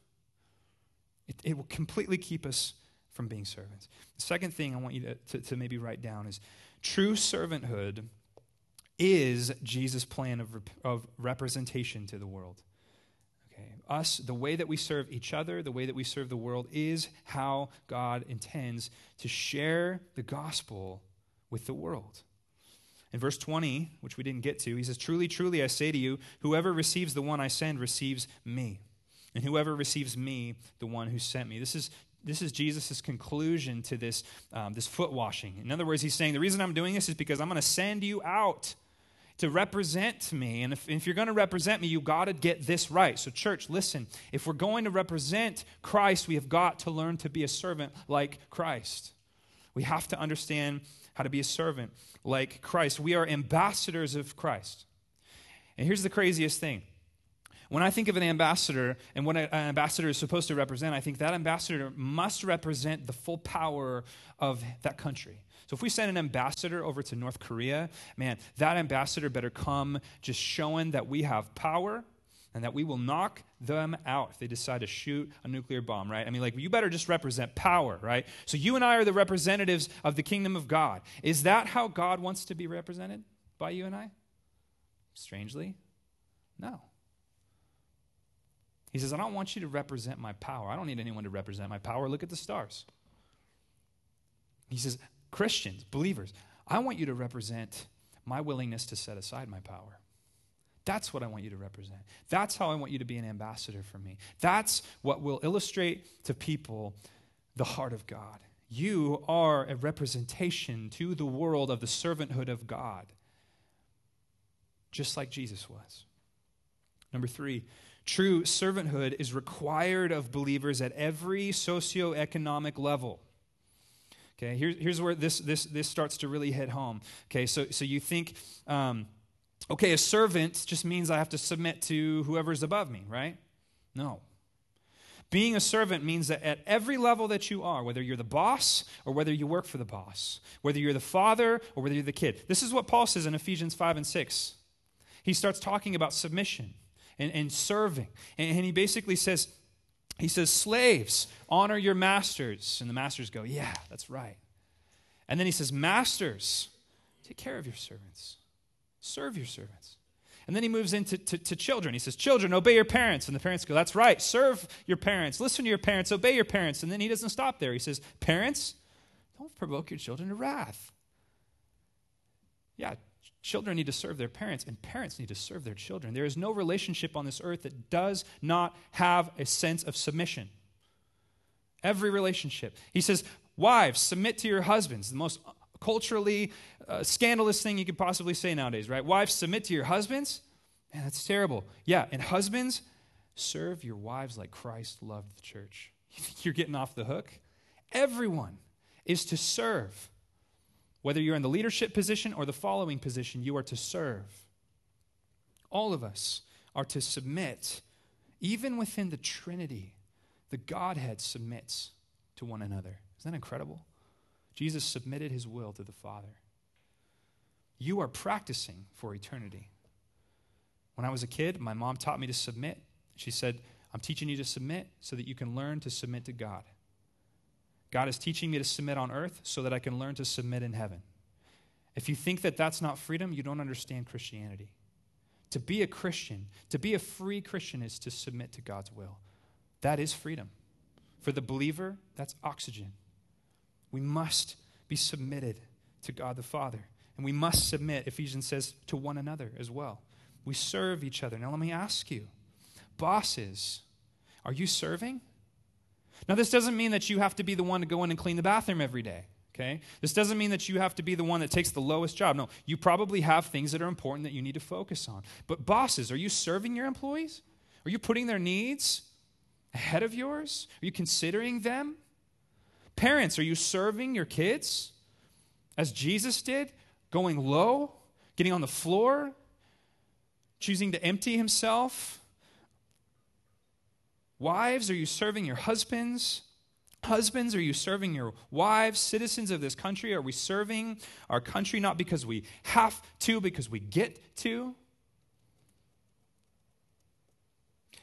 it, it will completely keep us from being servants. The second thing I want you to, to, to maybe write down is true servanthood is Jesus' plan of, of representation to the world. Okay. Us, the way that we serve each other, the way that we serve the world, is how God intends to share the gospel with the world. In verse 20, which we didn't get to, he says, Truly, truly, I say to you, whoever receives the one I send receives me. And whoever receives me, the one who sent me. This is this is Jesus' conclusion to this, um, this foot washing. In other words, he's saying, The reason I'm doing this is because I'm going to send you out to represent me. And if, if you're going to represent me, you got to get this right. So, church, listen. If we're going to represent Christ, we have got to learn to be a servant like Christ. We have to understand how to be a servant like Christ. We are ambassadors of Christ. And here's the craziest thing when I think of an ambassador and what an ambassador is supposed to represent, I think that ambassador must represent the full power of that country. So if we send an ambassador over to North Korea, man, that ambassador better come just showing that we have power and that we will knock them out if they decide to shoot a nuclear bomb, right? I mean, like, you better just represent power, right? So you and I are the representatives of the kingdom of God. Is that how God wants to be represented by you and I? Strangely, no. He says, I don't want you to represent my power. I don't need anyone to represent my power. Look at the stars. He says, Christians, believers, I want you to represent my willingness to set aside my power. That's what I want you to represent. That's how I want you to be an ambassador for me. That's what will illustrate to people the heart of God. You are a representation to the world of the servanthood of God, just like Jesus was. Number three, True servanthood is required of believers at every socioeconomic level. Okay, Here, here's where this, this, this starts to really hit home. Okay, so, so you think, um, okay, a servant just means I have to submit to whoever's above me, right? No. Being a servant means that at every level that you are, whether you're the boss or whether you work for the boss, whether you're the father or whether you're the kid, this is what Paul says in Ephesians 5 and 6. He starts talking about submission and, and serving. And, and he basically says, he says, Slaves, honor your masters. And the masters go, Yeah, that's right. And then he says, Masters, take care of your servants, serve your servants. And then he moves into to, to, children. He says, Children, obey your parents. And the parents go, That's right. Serve your parents. Listen to your parents. Obey your parents. And then he doesn't stop there. He says, Parents, don't provoke your children to wrath. Yeah, Children need to serve their parents, and parents need to serve their children. There is no relationship on this earth that does not have a sense of submission. Every relationship. He says, Wives, submit to your husbands. The most culturally uh, scandalous thing you could possibly say nowadays, right? Wives, submit to your husbands. Man, that's terrible. Yeah, and husbands, serve your wives like Christ loved the church. You think you're getting off the hook? Everyone is to serve. Whether you're in the leadership position or the following position, you are to serve. All of us are to submit. Even within the Trinity, the Godhead submits to one another. Isn't that incredible? Jesus submitted his will to the Father. You are practicing for eternity. When I was a kid, my mom taught me to submit. She said, I'm teaching you to submit so that you can learn to submit to God. God is teaching me to submit on earth so that I can learn to submit in heaven. If you think that that's not freedom, you don't understand Christianity. To be a Christian, to be a free Christian, is to submit to God's will. That is freedom. For the believer, that's oxygen. We must be submitted to God the Father. And we must submit, Ephesians says, to one another as well. We serve each other. Now, let me ask you bosses, are you serving? Now, this doesn't mean that you have to be the one to go in and clean the bathroom every day. Okay? This doesn't mean that you have to be the one that takes the lowest job. No, you probably have things that are important that you need to focus on. But bosses, are you serving your employees? Are you putting their needs ahead of yours? Are you considering them? Parents, are you serving your kids as Jesus did, going low, getting on the floor, choosing to empty himself? Wives, are you serving your husbands? Husbands, are you serving your wives? Citizens of this country, are we serving our country not because we have to, because we get to?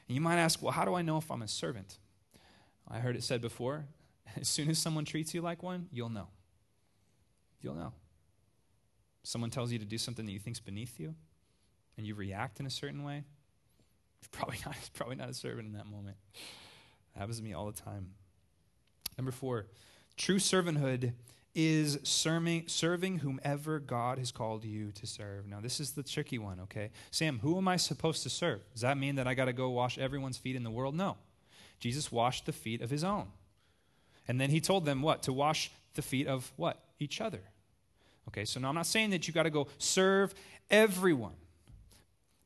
And you might ask, well, how do I know if I'm a servant? I heard it said before as soon as someone treats you like one, you'll know. You'll know. Someone tells you to do something that you think's beneath you, and you react in a certain way. Probably not, probably not a servant in that moment. It happens to me all the time. Number four, true servanthood is serving, serving whomever God has called you to serve. Now, this is the tricky one, okay? Sam, who am I supposed to serve? Does that mean that I got to go wash everyone's feet in the world? No. Jesus washed the feet of his own. And then he told them what? To wash the feet of what? Each other. Okay, so now I'm not saying that you got to go serve everyone,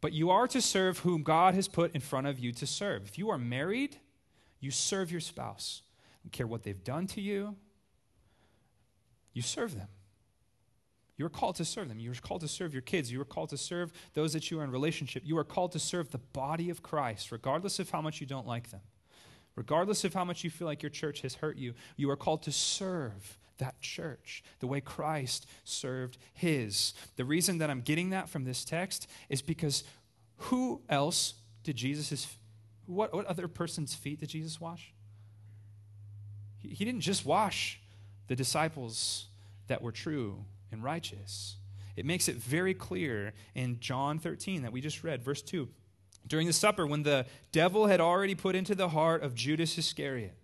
but you are to serve whom God has put in front of you to serve. If you are married, you serve your spouse. I don't care what they've done to you, you serve them. You are called to serve them. You are called to serve your kids. You are called to serve those that you are in relationship. You are called to serve the body of Christ, regardless of how much you don't like them. Regardless of how much you feel like your church has hurt you, you are called to serve that church the way Christ served his. The reason that I'm getting that from this text is because who else did Jesus' what, what other person's feet did Jesus wash? He, he didn't just wash the disciples that were true and righteous. It makes it very clear in John 13 that we just read, verse 2. During the supper, when the devil had already put into the heart of Judas Iscariot,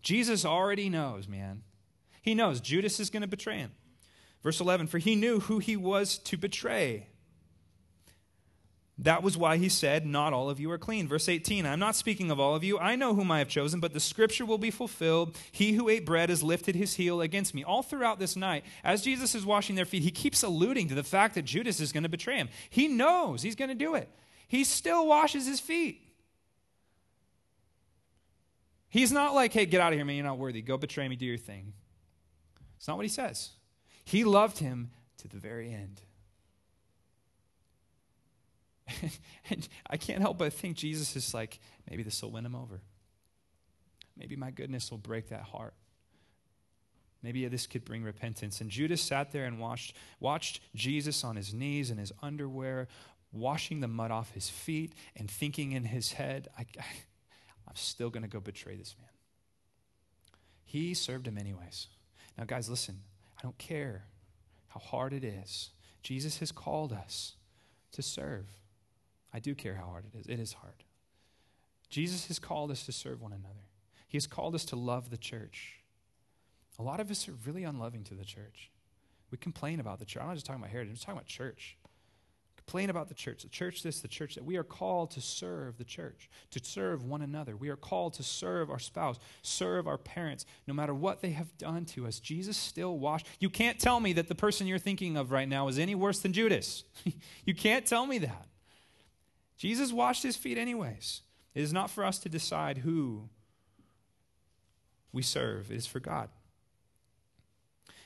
Jesus already knows, man. He knows Judas is going to betray him. Verse 11, for he knew who he was to betray. That was why he said, Not all of you are clean. Verse 18 I'm not speaking of all of you. I know whom I have chosen, but the scripture will be fulfilled. He who ate bread has lifted his heel against me. All throughout this night, as Jesus is washing their feet, he keeps alluding to the fact that Judas is going to betray him. He knows he's going to do it. He still washes his feet. He's not like, Hey, get out of here, man. You're not worthy. Go betray me. Do your thing. It's not what he says. He loved him to the very end. and I can't help but think Jesus is like, maybe this will win him over. Maybe my goodness will break that heart. Maybe this could bring repentance. And Judas sat there and watched, watched Jesus on his knees in his underwear, washing the mud off his feet, and thinking in his head, I, I'm still going to go betray this man. He served him anyways. Now, guys, listen. I don't care how hard it is. Jesus has called us to serve. I do care how hard it is. It is hard. Jesus has called us to serve one another. He has called us to love the church. A lot of us are really unloving to the church. We complain about the church. I'm not just talking about heritage, I'm just talking about church. Complain about the church, the church this, the church that. We are called to serve the church, to serve one another. We are called to serve our spouse, serve our parents, no matter what they have done to us. Jesus still washed. You can't tell me that the person you're thinking of right now is any worse than Judas. you can't tell me that. Jesus washed his feet anyways. It is not for us to decide who we serve, it is for God.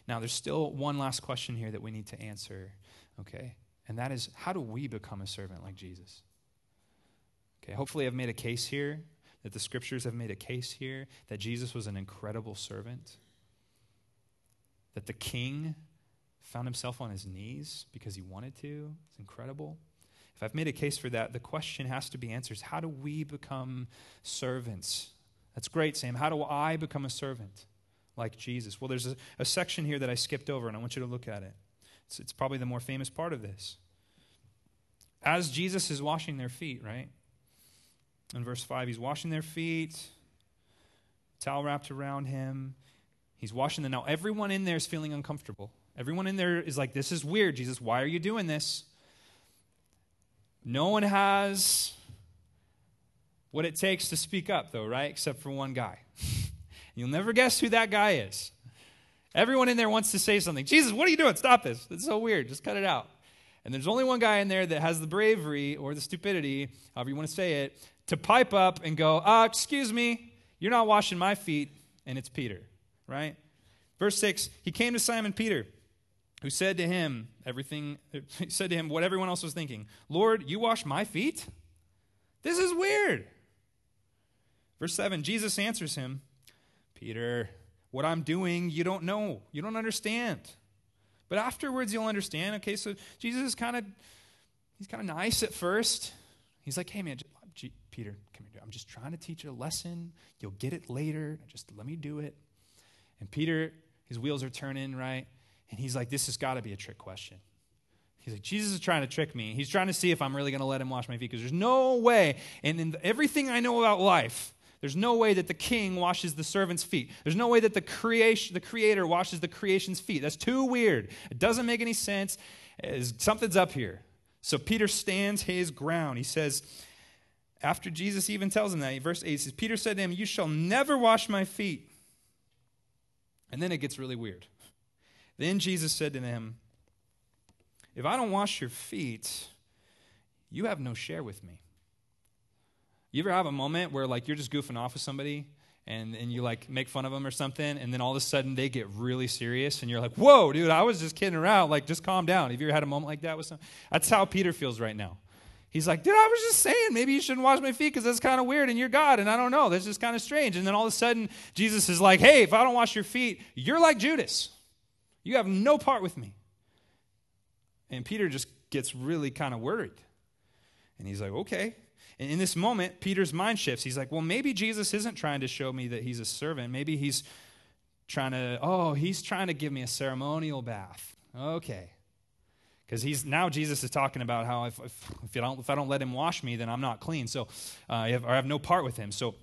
Now, there's still one last question here that we need to answer, okay? And that is how do we become a servant like Jesus? Okay, hopefully, I've made a case here, that the scriptures have made a case here, that Jesus was an incredible servant, that the king found himself on his knees because he wanted to. It's incredible. If I've made a case for that, the question has to be answered how do we become servants? That's great, Sam. How do I become a servant like Jesus? Well, there's a, a section here that I skipped over, and I want you to look at it. It's, it's probably the more famous part of this. As Jesus is washing their feet, right? In verse 5, he's washing their feet, towel wrapped around him. He's washing them. Now, everyone in there is feeling uncomfortable. Everyone in there is like, This is weird, Jesus. Why are you doing this? No one has what it takes to speak up, though, right? Except for one guy. You'll never guess who that guy is. Everyone in there wants to say something. Jesus, what are you doing? Stop this. It's so weird. Just cut it out. And there's only one guy in there that has the bravery or the stupidity, however you want to say it, to pipe up and go, uh, excuse me, you're not washing my feet. And it's Peter, right? Verse 6 He came to Simon Peter, who said to him, everything, he said to him what everyone else was thinking Lord, you wash my feet? This is weird. Verse 7 Jesus answers him, Peter, what I'm doing, you don't know. You don't understand. But afterwards, you'll understand. Okay, so Jesus is kind of, he's kind of nice at first. He's like, hey, man, Peter, come here. I'm just trying to teach you a lesson. You'll get it later. Just let me do it. And Peter, his wheels are turning, right? And he's like, this has got to be a trick question. He's like, Jesus is trying to trick me. He's trying to see if I'm really going to let him wash my feet because there's no way. And in everything I know about life, there's no way that the king washes the servant's feet. There's no way that the creation, the creator washes the creation's feet. That's too weird. It doesn't make any sense. Something's up here. So Peter stands his ground. He says, after Jesus even tells him that, verse 8 says, Peter said to him, You shall never wash my feet. And then it gets really weird. Then Jesus said to him, If I don't wash your feet, you have no share with me. You ever have a moment where like you're just goofing off with somebody and, and you like make fun of them or something, and then all of a sudden they get really serious, and you're like, "Whoa, dude, I was just kidding around. Like, just calm down." Have you ever had a moment like that with some? That's how Peter feels right now. He's like, dude, I was just saying, maybe you shouldn't wash my feet because that's kind of weird and you're God, and I don't know. That's just kind of strange. And then all of a sudden, Jesus is like, hey, if I don't wash your feet, you're like Judas. You have no part with me. And Peter just gets really kind of worried. And he's like, okay. And in this moment, Peter's mind shifts. He's like, well, maybe Jesus isn't trying to show me that he's a servant. Maybe he's trying to, oh, he's trying to give me a ceremonial bath. Okay. Because he's now Jesus is talking about how if, if, if, I don't, if I don't let him wash me, then I'm not clean. So uh, I, have, I have no part with him. So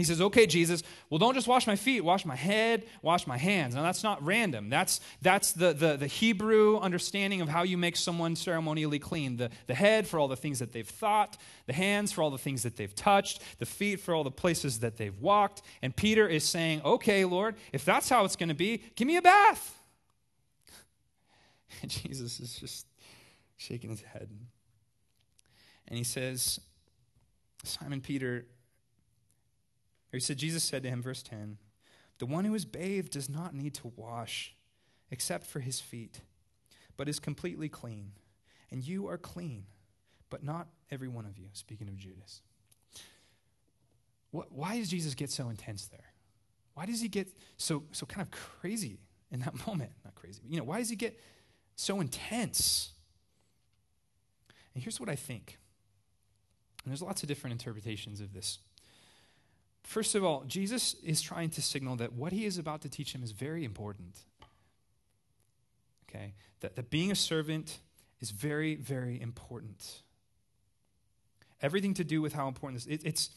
he says, okay, Jesus, well, don't just wash my feet, wash my head, wash my hands. Now, that's not random. That's, that's the, the, the Hebrew understanding of how you make someone ceremonially clean. The, the head for all the things that they've thought, the hands for all the things that they've touched, the feet for all the places that they've walked. And Peter is saying, okay, Lord, if that's how it's going to be, give me a bath. And Jesus is just shaking his head. And he says, Simon Peter, he said, Jesus said to him, verse 10, The one who is bathed does not need to wash except for his feet, but is completely clean. And you are clean, but not every one of you. Speaking of Judas. What, why does Jesus get so intense there? Why does he get so, so kind of crazy in that moment? Not crazy, but you know, why does he get so intense? And here's what I think. And there's lots of different interpretations of this. First of all, Jesus is trying to signal that what he is about to teach him is very important. Okay? That, that being a servant is very, very important. Everything to do with how important this it, it's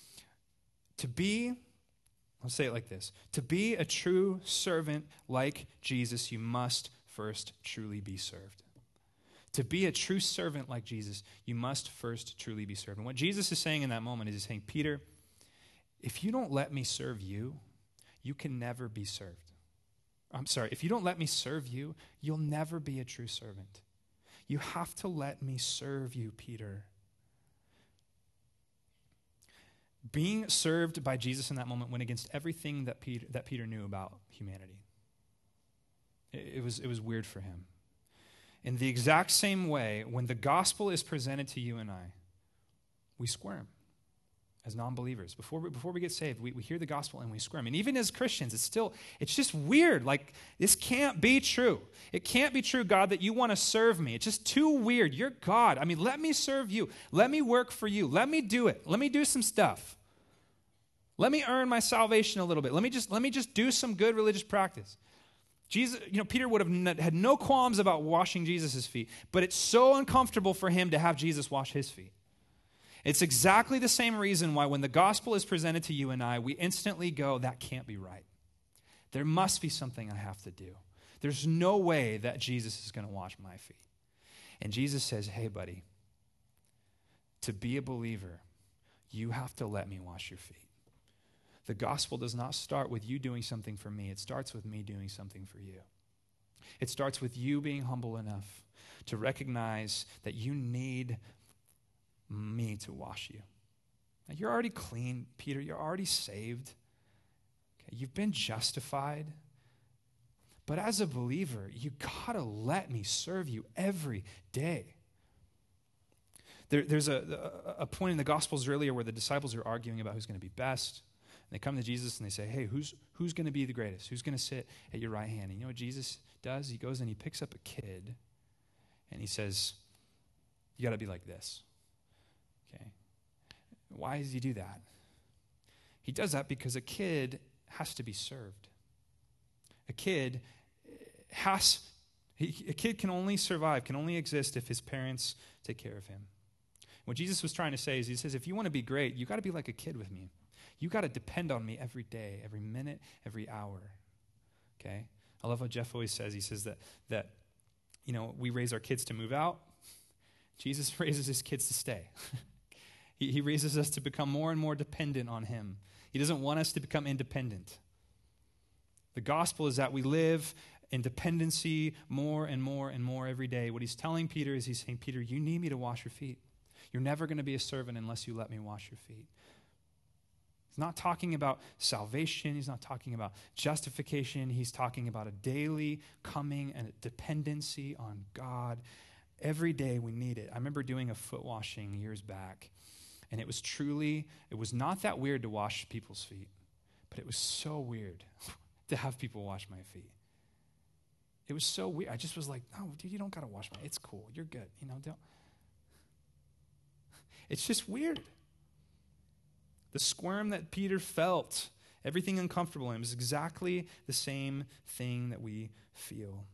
to be I'll say it like this To be a true servant like Jesus, you must first truly be served. To be a true servant like Jesus, you must first truly be served. And what Jesus is saying in that moment is he's saying, Peter, if you don't let me serve you, you can never be served. I'm sorry, if you don't let me serve you, you'll never be a true servant. You have to let me serve you, Peter. Being served by Jesus in that moment went against everything that Peter, that Peter knew about humanity. It, it was, it was weird for him. In the exact same way, when the gospel is presented to you and I, we squirm. As non-believers. Before we, before we get saved we, we hear the gospel and we squirm. And even as christians it's still it's just weird. Like this can't be true. It can't be true god that you want to serve me. It's just too weird. You're god. I mean let me serve you. Let me work for you. Let me do it. Let me do some stuff. Let me earn my salvation a little bit. Let me just let me just do some good religious practice. Jesus, you know, Peter would have had no qualms about washing Jesus' feet, but it's so uncomfortable for him to have Jesus wash his feet. It's exactly the same reason why when the gospel is presented to you and I, we instantly go, that can't be right. There must be something I have to do. There's no way that Jesus is going to wash my feet. And Jesus says, hey, buddy, to be a believer, you have to let me wash your feet. The gospel does not start with you doing something for me, it starts with me doing something for you. It starts with you being humble enough to recognize that you need me to wash you. Now, you're already clean, Peter. You're already saved. Okay, you've been justified. But as a believer, you gotta let me serve you every day. There, there's a, a, point in the Gospels earlier where the disciples are arguing about who's going to be best. And they come to Jesus and they say, Hey, who's, who's to be the greatest? Who's to sit at your right hand? And you know what Jesus does? He goes and he picks up a kid and he says, You got to be like this. Why does he do that? He does that because a kid has to be served. A kid has, a kid can only survive, can only exist if his parents take care of him. What Jesus was trying to say is, he says, if you want to be great, you got to be like a kid with me. You got to depend on me every day, every minute, every hour. Okay? I love what Jeff always says. He says that, that you know, we raise our kids to move out. Jesus raises his kids to stay. He, raises us to become more and more dependent on Him. He doesn't want us to become independent. The gospel is that we live in dependency more and more and more every day. What he's telling Peter is he's saying, Peter, you need me to wash your feet. You're never going to be a servant unless you let me wash your feet. He's not talking about salvation. He's not talking about justification. He's talking about a daily coming and a dependency on God. Every day we need it. I remember doing a foot washing years back, and it was truly, it was not that weird to wash people's feet, but it was so weird to have people wash my feet. It was so weird. I just was like, no, dude, you don't got to wash my It's cool. You're good. You know, don't. It's just weird. The squirm that Peter felt, everything uncomfortable in him, is exactly the same thing that we feel.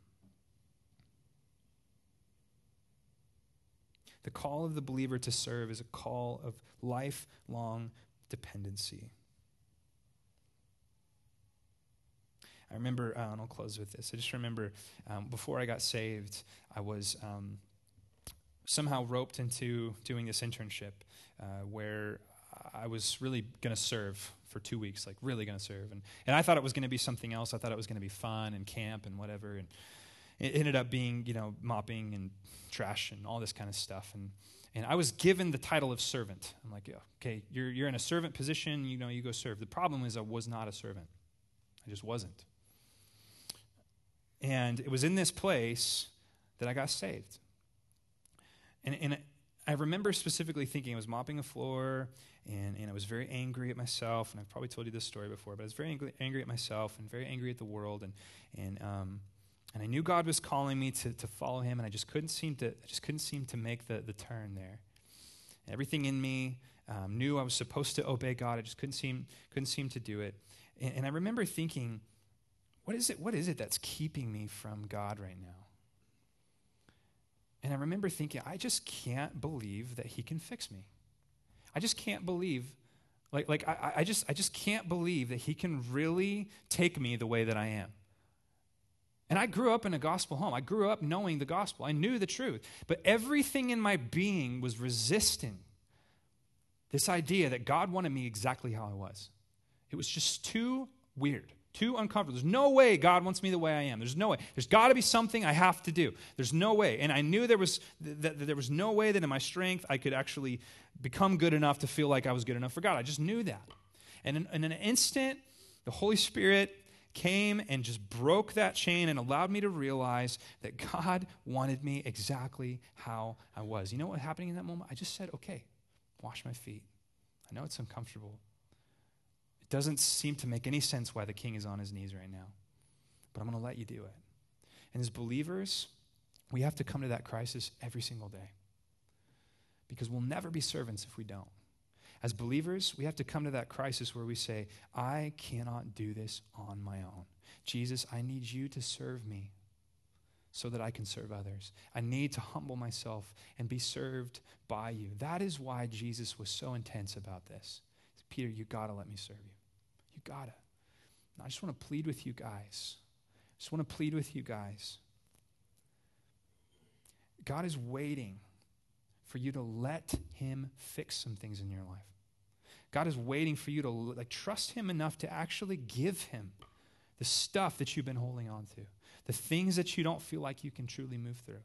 The call of the believer to serve is a call of lifelong dependency. I remember, uh, and I'll close with this. I just remember um, before I got saved, I was um, somehow roped into doing this internship uh, where I was really going to serve for two weeks, like really going to serve. And, and I thought it was going to be something else. I thought it was going to be fun and camp and whatever. And it ended up being, you know, mopping and trash and all this kind of stuff. And, and I was given the title of servant. I'm like, yeah, okay, you're, you're in a servant position, you know, you go serve. The problem is I was not a servant. I just wasn't. And it was in this place that I got saved. And, and I remember specifically thinking I was mopping the floor and, and I was very angry at myself. And I've probably told you this story before, but I was very angry, angry at myself and very angry at the world. And, and um, and I knew God was calling me to, to follow him, and I just couldn't seem to, I just couldn't seem to make the, the turn there. Everything in me um, knew I was supposed to obey God. I just couldn't seem, couldn't seem to do it. And, and I remember thinking, what is it, what is it that's keeping me from God right now? And I remember thinking, I just can't believe that he can fix me. I just can't believe, like, like I, I, just, I just can't believe that he can really take me the way that I am. And I grew up in a gospel home. I grew up knowing the gospel. I knew the truth. But everything in my being was resisting this idea that God wanted me exactly how I was. It was just too weird, too uncomfortable. There's no way God wants me the way I am. There's no way. There's got to be something I have to do. There's no way. And I knew there was that, there was no way that in my strength I could actually become good enough to feel like I was good enough for God. I just knew that. And in, in an instant, the Holy Spirit came and just broke that chain and allowed me to realize that God wanted me exactly how I was. You know what happening in that moment? I just said, okay, wash my feet. I know it's uncomfortable. It doesn't seem to make any sense why the king is on his knees right now, but I'm going to let you do it. And as believers, we have to come to that crisis every single day because we'll never be servants if we don't. As believers, we have to come to that crisis where we say, I cannot do this on my own. Jesus, I need you to serve me so that I can serve others. I need to humble myself and be served by you. That is why Jesus was so intense about this. Peter, you got to let me serve you. You got to. I just want to plead with you guys. I just want to plead with you guys. God is waiting for you to let him fix some things in your life. God is waiting for you to like trust him enough to actually give him the stuff that you've been holding on to, the things that you don't feel like you can truly move through.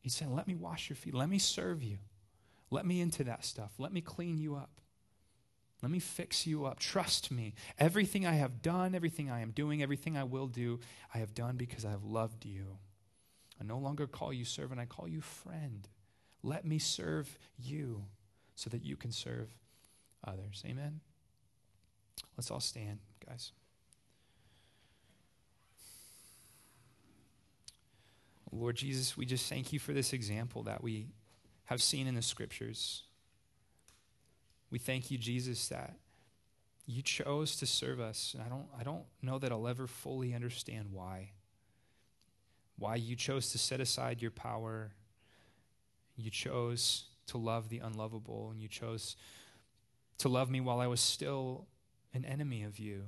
He's saying, Let me wash your feet. Let me serve you. Let me into that stuff. Let me clean you up. Let me fix you up. Trust me. Everything I have done, everything I am doing, everything I will do, I have done because I have loved you. I no longer call you servant, I call you friend. Let me serve you so that you can serve others. Amen? Let's all stand, guys. Lord Jesus, we just thank you for this example that we have seen in the scriptures. We thank you, Jesus, that you chose to serve us. And I don't, I don't know that I'll ever fully understand why. Why you chose to set aside your power. You chose to love the unlovable, and you chose to love me while I was still an enemy of you.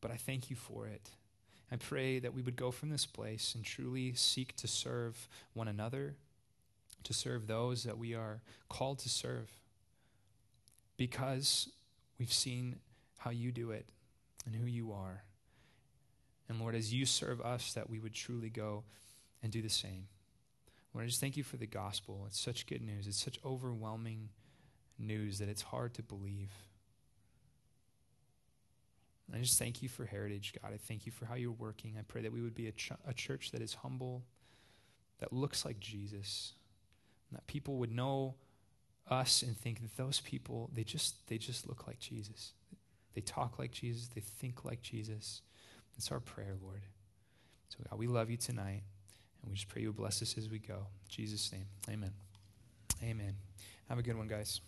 But I thank you for it. I pray that we would go from this place and truly seek to serve one another, to serve those that we are called to serve, because we've seen how you do it and who you are. And Lord, as you serve us, that we would truly go and do the same. Lord, I just thank you for the gospel. It's such good news. It's such overwhelming news that it's hard to believe. I just thank you for Heritage, God. I thank you for how you're working. I pray that we would be a, ch- a church that is humble, that looks like Jesus, that people would know us and think that those people they just they just look like Jesus. They talk like Jesus. They think like Jesus. It's our prayer, Lord. So God, we love you tonight. And we just pray you bless us as we go. In Jesus' name, amen. Amen. Have a good one, guys.